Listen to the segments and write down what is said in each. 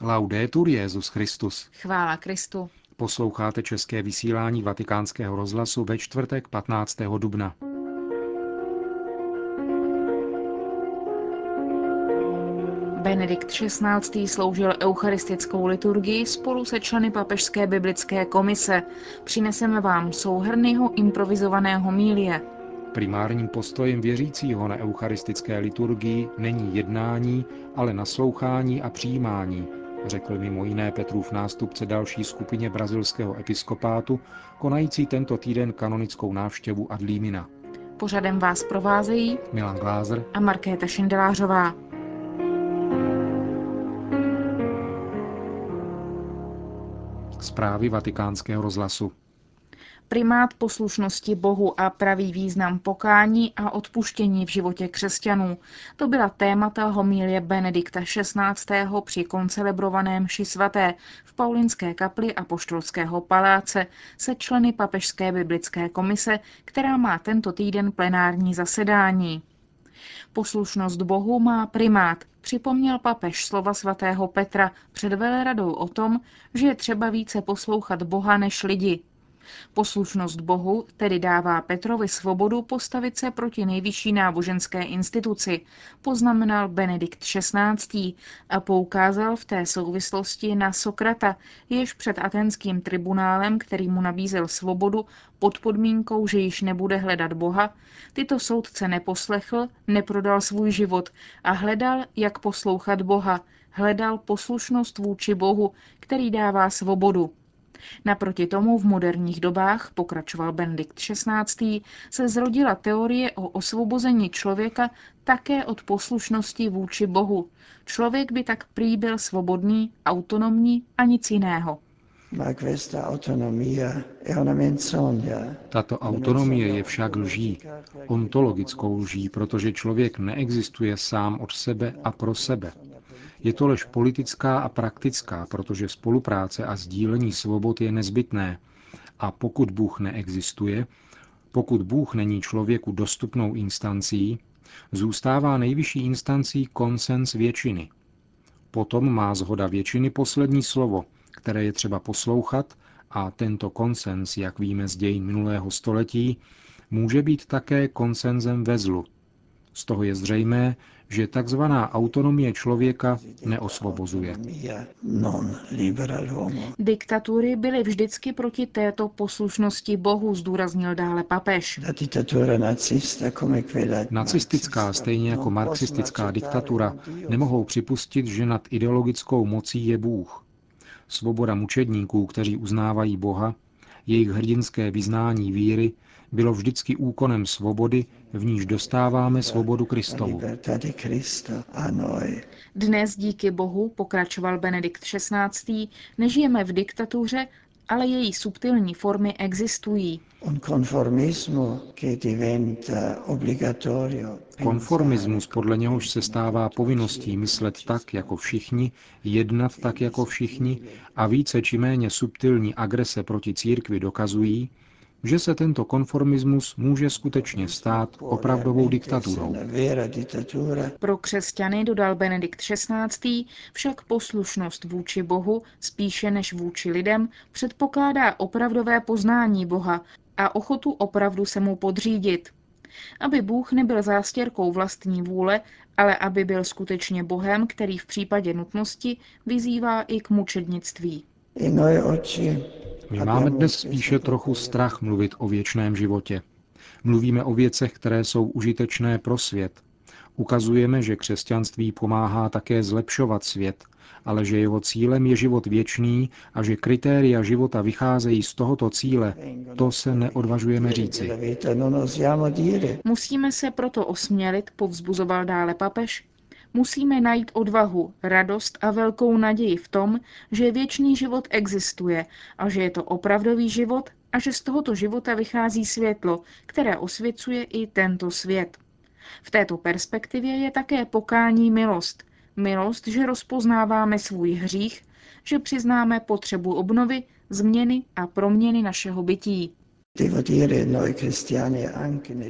Laudetur Jezus Christus. Chvála Kristu. Posloucháte české vysílání Vatikánského rozhlasu ve čtvrtek 15. dubna. Benedikt XVI. sloužil eucharistickou liturgii spolu se členy Papežské biblické komise. Přineseme vám souhrnyho improvizovaného mílie. Primárním postojem věřícího na eucharistické liturgii není jednání, ale naslouchání a přijímání, řekl mimo jiné Petrův nástupce další skupině brazilského episkopátu, konající tento týden kanonickou návštěvu Adlímina. Pořadem vás provázejí Milan Glázer a Markéta Šindelářová. Zprávy vatikánského rozhlasu. Primát poslušnosti Bohu a pravý význam pokání a odpuštění v životě křesťanů. To byla témata homilie Benedikta XVI. při koncelebrovaném ši svaté v Paulinské kapli a poštolského paláce se členy Papežské biblické komise, která má tento týden plenární zasedání. Poslušnost Bohu má primát, připomněl papež slova svatého Petra před veleradou o tom, že je třeba více poslouchat Boha než lidi. Poslušnost Bohu tedy dává Petrovi svobodu postavit se proti nejvyšší náboženské instituci, poznamenal Benedikt XVI. a poukázal v té souvislosti na Sokrata, jež před atenským tribunálem, který mu nabízel svobodu pod podmínkou, že již nebude hledat Boha, tyto soudce neposlechl, neprodal svůj život a hledal, jak poslouchat Boha, hledal poslušnost vůči Bohu, který dává svobodu. Naproti tomu v moderních dobách, pokračoval Benedikt XVI., se zrodila teorie o osvobození člověka také od poslušnosti vůči Bohu. Člověk by tak prý byl svobodný, autonomní a nic jiného. Tato autonomie je však lží, ontologickou lží, protože člověk neexistuje sám od sebe a pro sebe. Je to lež politická a praktická, protože spolupráce a sdílení svobod je nezbytné. A pokud Bůh neexistuje, pokud Bůh není člověku dostupnou instancí, zůstává nejvyšší instancí konsens většiny. Potom má zhoda většiny poslední slovo, které je třeba poslouchat a tento konsens, jak víme z dějin minulého století, může být také konsenzem ve zlu. Z toho je zřejmé, že tzv. autonomie člověka neosvobozuje. Diktatury byly vždycky proti této poslušnosti Bohu, zdůraznil dále papež. Nacistická, stejně jako marxistická diktatura, nemohou připustit, že nad ideologickou mocí je Bůh. Svoboda mučedníků, kteří uznávají Boha, jejich hrdinské vyznání víry bylo vždycky úkonem svobody, v níž dostáváme svobodu Kristovu. Dnes díky Bohu, pokračoval Benedikt XVI., nežijeme v diktatuře, ale její subtilní formy existují. Konformismus, podle něhož se stává povinností myslet tak jako všichni, jednat tak jako všichni a více či méně subtilní agrese proti církvi dokazují, že se tento konformismus může skutečně stát opravdovou diktaturou. Pro křesťany, dodal Benedikt XVI., však poslušnost vůči Bohu spíše než vůči lidem předpokládá opravdové poznání Boha a ochotu opravdu se mu podřídit. Aby Bůh nebyl zástěrkou vlastní vůle, ale aby byl skutečně Bohem, který v případě nutnosti vyzývá i k mučednictví. My máme dnes spíše trochu strach mluvit o věčném životě. Mluvíme o věcech, které jsou užitečné pro svět. Ukazujeme, že křesťanství pomáhá také zlepšovat svět, ale že jeho cílem je život věčný a že kritéria života vycházejí z tohoto cíle, to se neodvažujeme říci. Musíme se proto osmělit, povzbuzoval dále papež, musíme najít odvahu, radost a velkou naději v tom, že věčný život existuje a že je to opravdový život a že z tohoto života vychází světlo, které osvěcuje i tento svět. V této perspektivě je také pokání milost. Milost, že rozpoznáváme svůj hřích, že přiznáme potřebu obnovy, změny a proměny našeho bytí.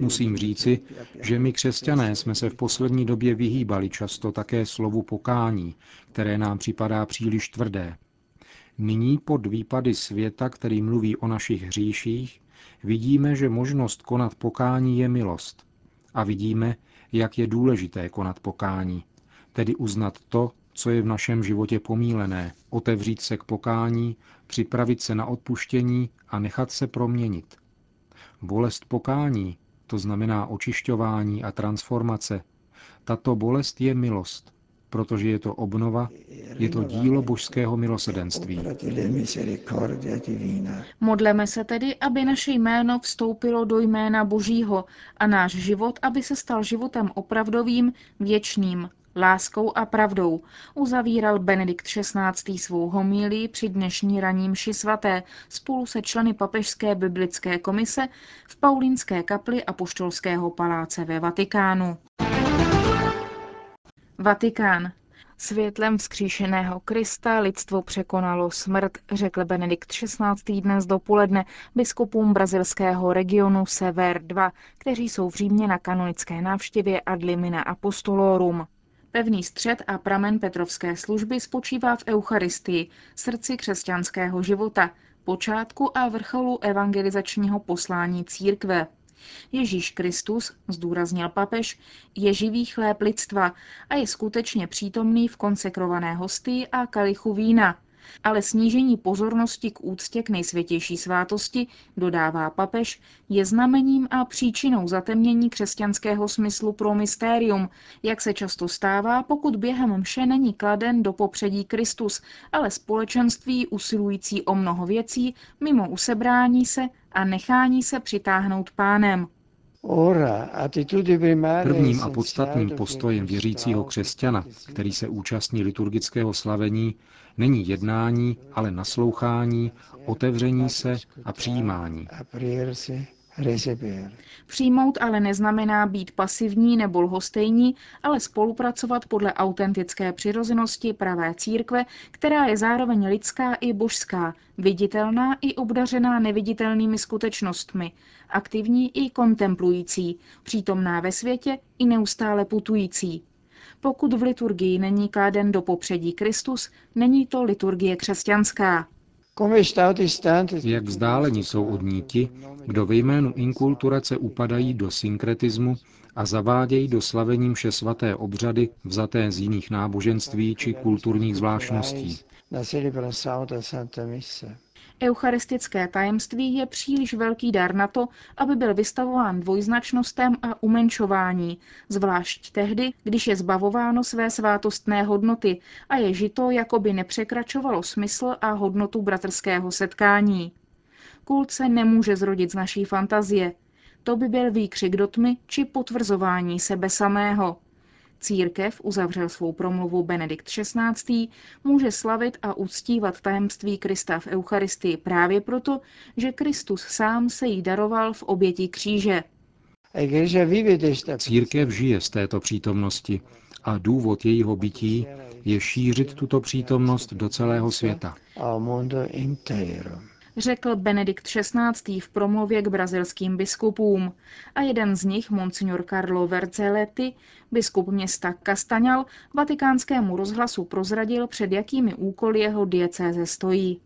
Musím říci, že my křesťané jsme se v poslední době vyhýbali často také slovu pokání, které nám připadá příliš tvrdé. Nyní pod výpady světa, který mluví o našich hříších, vidíme, že možnost konat pokání je milost. A vidíme, jak je důležité konat pokání, tedy uznat to, co je v našem životě pomílené, otevřít se k pokání, připravit se na odpuštění a nechat se proměnit. Bolest pokání, to znamená očišťování a transformace, tato bolest je milost, protože je to obnova, je to dílo božského milosedenství. Modleme se tedy, aby naše jméno vstoupilo do jména Božího a náš život, aby se stal životem opravdovým, věčným, láskou a pravdou, uzavíral Benedikt XVI. svou homílii při dnešní raním ši svaté spolu se členy Papežské biblické komise v Paulínské kapli a Poštolského paláce ve Vatikánu. Vatikán. Světlem vzkříšeného Krista lidstvo překonalo smrt, řekl Benedikt XVI. dnes dopoledne biskupům brazilského regionu Sever 2, kteří jsou v Římě na kanonické návštěvě ad limina apostolorum. Pevný střed a pramen Petrovské služby spočívá v Eucharistii, srdci křesťanského života, počátku a vrcholu evangelizačního poslání církve. Ježíš Kristus, zdůraznil papež, je živý chléb lidstva a je skutečně přítomný v konsekrované hostii a kalichu vína. Ale snížení pozornosti k úctě k nejsvětější svátosti, dodává papež, je znamením a příčinou zatemnění křesťanského smyslu pro mystérium, jak se často stává, pokud během mše není kladen do popředí Kristus, ale společenství usilující o mnoho věcí, mimo usebrání se a nechání se přitáhnout pánem. Prvním a podstatným postojem věřícího křesťana, který se účastní liturgického slavení, není jednání, ale naslouchání, otevření se a přijímání. Přijmout ale neznamená být pasivní nebo lhostejní, ale spolupracovat podle autentické přirozenosti pravé církve, která je zároveň lidská i božská, viditelná i obdařená neviditelnými skutečnostmi, aktivní i kontemplující, přítomná ve světě i neustále putující. Pokud v liturgii není kláden do popředí Kristus, není to liturgie křesťanská. Jak vzdáleni jsou od ní ti, kdo ve jménu inkulturace upadají do synkretismu a zavádějí do slavení mše svaté obřady vzaté z jiných náboženství či kulturních zvláštností. Eucharistické tajemství je příliš velký dar na to, aby byl vystavován dvojznačnostem a umenšování, zvlášť tehdy, když je zbavováno své svátostné hodnoty a je žito, jako by nepřekračovalo smysl a hodnotu bratrského setkání. Kult se nemůže zrodit z naší fantazie. To by byl výkřik do tmy či potvrzování sebe samého. Církev, uzavřel svou promluvu Benedikt XVI., může slavit a uctívat tajemství Krista v Eucharistii právě proto, že Kristus sám se jí daroval v oběti kříže. Církev žije z této přítomnosti a důvod jejího bytí je šířit tuto přítomnost do celého světa řekl Benedikt XVI. v promluvě k brazilským biskupům. A jeden z nich, monsignor Carlo Vercelletti, biskup města Castaňal, vatikánskému rozhlasu prozradil, před jakými úkoly jeho diecéze stojí.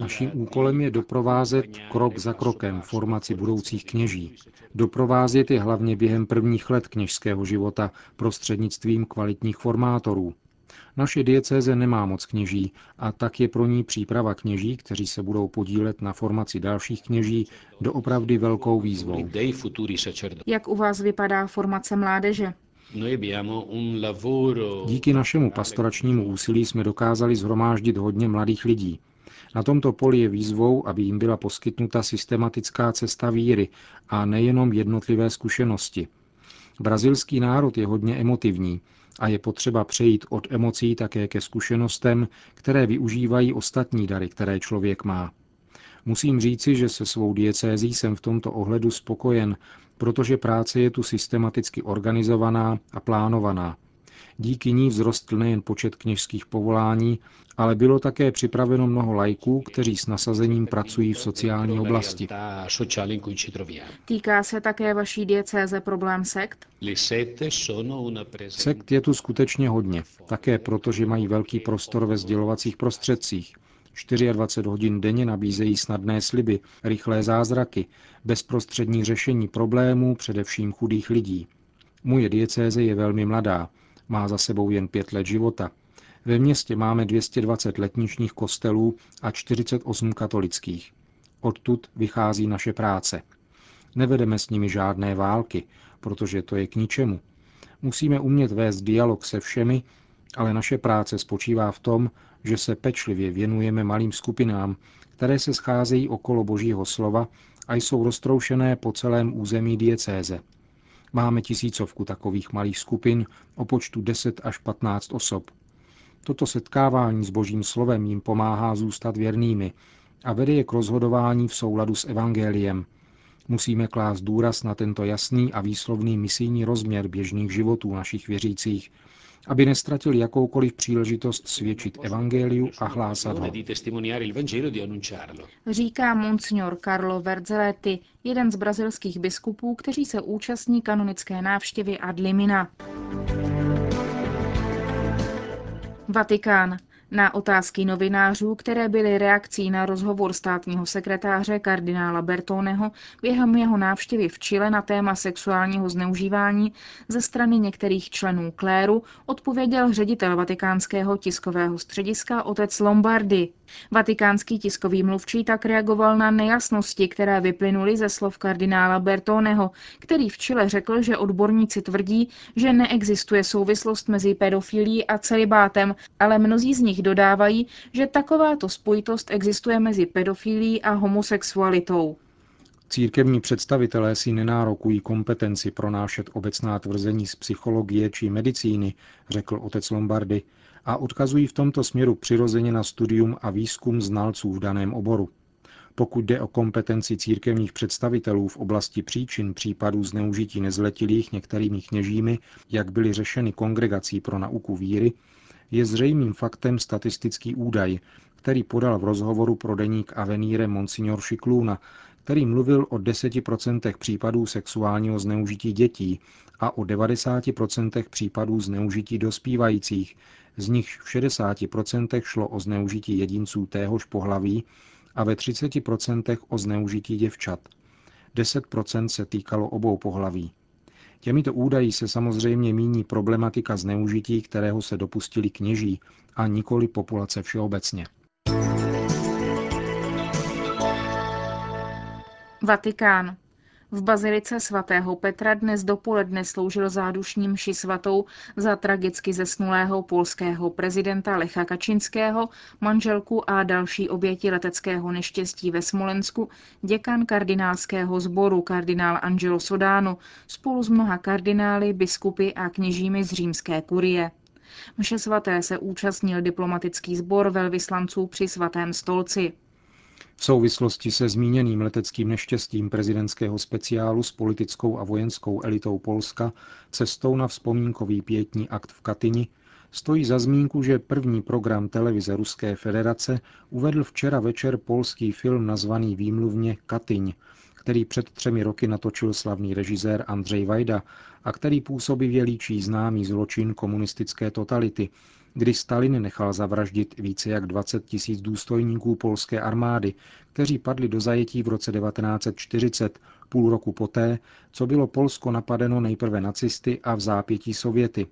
Naším úkolem je doprovázet krok za krokem formaci budoucích kněží. Doprovázet je hlavně během prvních let kněžského života prostřednictvím kvalitních formátorů, naše diecéze nemá moc kněží a tak je pro ní příprava kněží, kteří se budou podílet na formaci dalších kněží, doopravdy velkou výzvou. Jak u vás vypadá formace mládeže? Díky našemu pastoračnímu úsilí jsme dokázali zhromáždit hodně mladých lidí. Na tomto poli je výzvou, aby jim byla poskytnuta systematická cesta víry a nejenom jednotlivé zkušenosti. Brazilský národ je hodně emotivní a je potřeba přejít od emocí také ke zkušenostem, které využívají ostatní dary, které člověk má. Musím říci, že se svou diecézí jsem v tomto ohledu spokojen, protože práce je tu systematicky organizovaná a plánovaná. Díky ní vzrostl nejen počet kněžských povolání, ale bylo také připraveno mnoho lajků, kteří s nasazením pracují v sociální oblasti. Týká se také vaší diecéze problém sekt? Sekt je tu skutečně hodně, také proto, že mají velký prostor ve sdělovacích prostředcích. 24 hodin denně nabízejí snadné sliby, rychlé zázraky, bezprostřední řešení problémů, především chudých lidí. Moje diecéze je velmi mladá, má za sebou jen pět let života. Ve městě máme 220 letničních kostelů a 48 katolických. Odtud vychází naše práce. Nevedeme s nimi žádné války, protože to je k ničemu. Musíme umět vést dialog se všemi, ale naše práce spočívá v tom, že se pečlivě věnujeme malým skupinám, které se scházejí okolo Božího slova a jsou roztroušené po celém území diecéze. Máme tisícovku takových malých skupin o počtu 10 až 15 osob. Toto setkávání s Božím slovem jim pomáhá zůstat věrnými a vede je k rozhodování v souladu s Evangeliem. Musíme klást důraz na tento jasný a výslovný misijní rozměr běžných životů našich věřících, aby nestratili jakoukoliv příležitost svědčit evangeliu a hlásat ho. Říká monsignor Carlo Verzeletti, jeden z brazilských biskupů, kteří se účastní kanonické návštěvy Adlimina. Vatikán. Na otázky novinářů, které byly reakcí na rozhovor státního sekretáře kardinála Bertoneho během jeho návštěvy v Chile na téma sexuálního zneužívání ze strany některých členů kléru, odpověděl ředitel vatikánského tiskového střediska otec Lombardy. Vatikánský tiskový mluvčí tak reagoval na nejasnosti, které vyplynuly ze slov kardinála Bertoneho, který v Chile řekl, že odborníci tvrdí, že neexistuje souvislost mezi pedofilí a celibátem, ale mnozí z nich dodávají, že takováto spojitost existuje mezi pedofilí a homosexualitou. Církevní představitelé si nenárokují kompetenci pronášet obecná tvrzení z psychologie či medicíny, řekl otec Lombardy, a odkazují v tomto směru přirozeně na studium a výzkum znalců v daném oboru. Pokud jde o kompetenci církevních představitelů v oblasti příčin případů zneužití nezletilých některými kněžími, jak byly řešeny kongregací pro nauku víry, je zřejmým faktem statistický údaj, který podal v rozhovoru pro deník Avenire Monsignor Šikluna, který mluvil o 10% případů sexuálního zneužití dětí a o 90% případů zneužití dospívajících, z nichž v 60% šlo o zneužití jedinců téhož pohlaví a ve 30% o zneužití děvčat. 10% se týkalo obou pohlaví. Těmito údaji se samozřejmě míní problematika zneužití, kterého se dopustili kněží a nikoli populace všeobecně. Vatikán. V bazilice svatého Petra dnes dopoledne sloužil zádušní mši svatou za tragicky zesnulého polského prezidenta Lecha Kačinského, manželku a další oběti leteckého neštěstí ve Smolensku, děkan kardinálského sboru kardinál Angelo Sodano spolu s mnoha kardinály, biskupy a kněžími z římské kurie. Mše svaté se účastnil diplomatický sbor velvyslanců při svatém stolci. V souvislosti se zmíněným leteckým neštěstím prezidentského speciálu s politickou a vojenskou elitou Polska cestou na vzpomínkový pětní akt v Katyni stojí za zmínku, že první program televize Ruské federace uvedl včera večer polský film nazvaný výmluvně Katyň, který před třemi roky natočil slavný režisér Andřej Vajda a který působivě líčí známý zločin komunistické totality, kdy Stalin nechal zavraždit více jak 20 tisíc důstojníků polské armády, kteří padli do zajetí v roce 1940, půl roku poté, co bylo Polsko napadeno nejprve nacisty a v zápětí Sověty.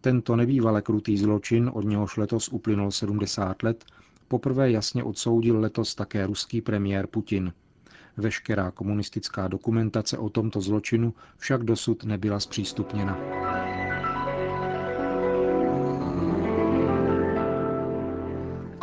Tento nebývale krutý zločin, od něhož letos uplynul 70 let, poprvé jasně odsoudil letos také ruský premiér Putin. Veškerá komunistická dokumentace o tomto zločinu však dosud nebyla zpřístupněna.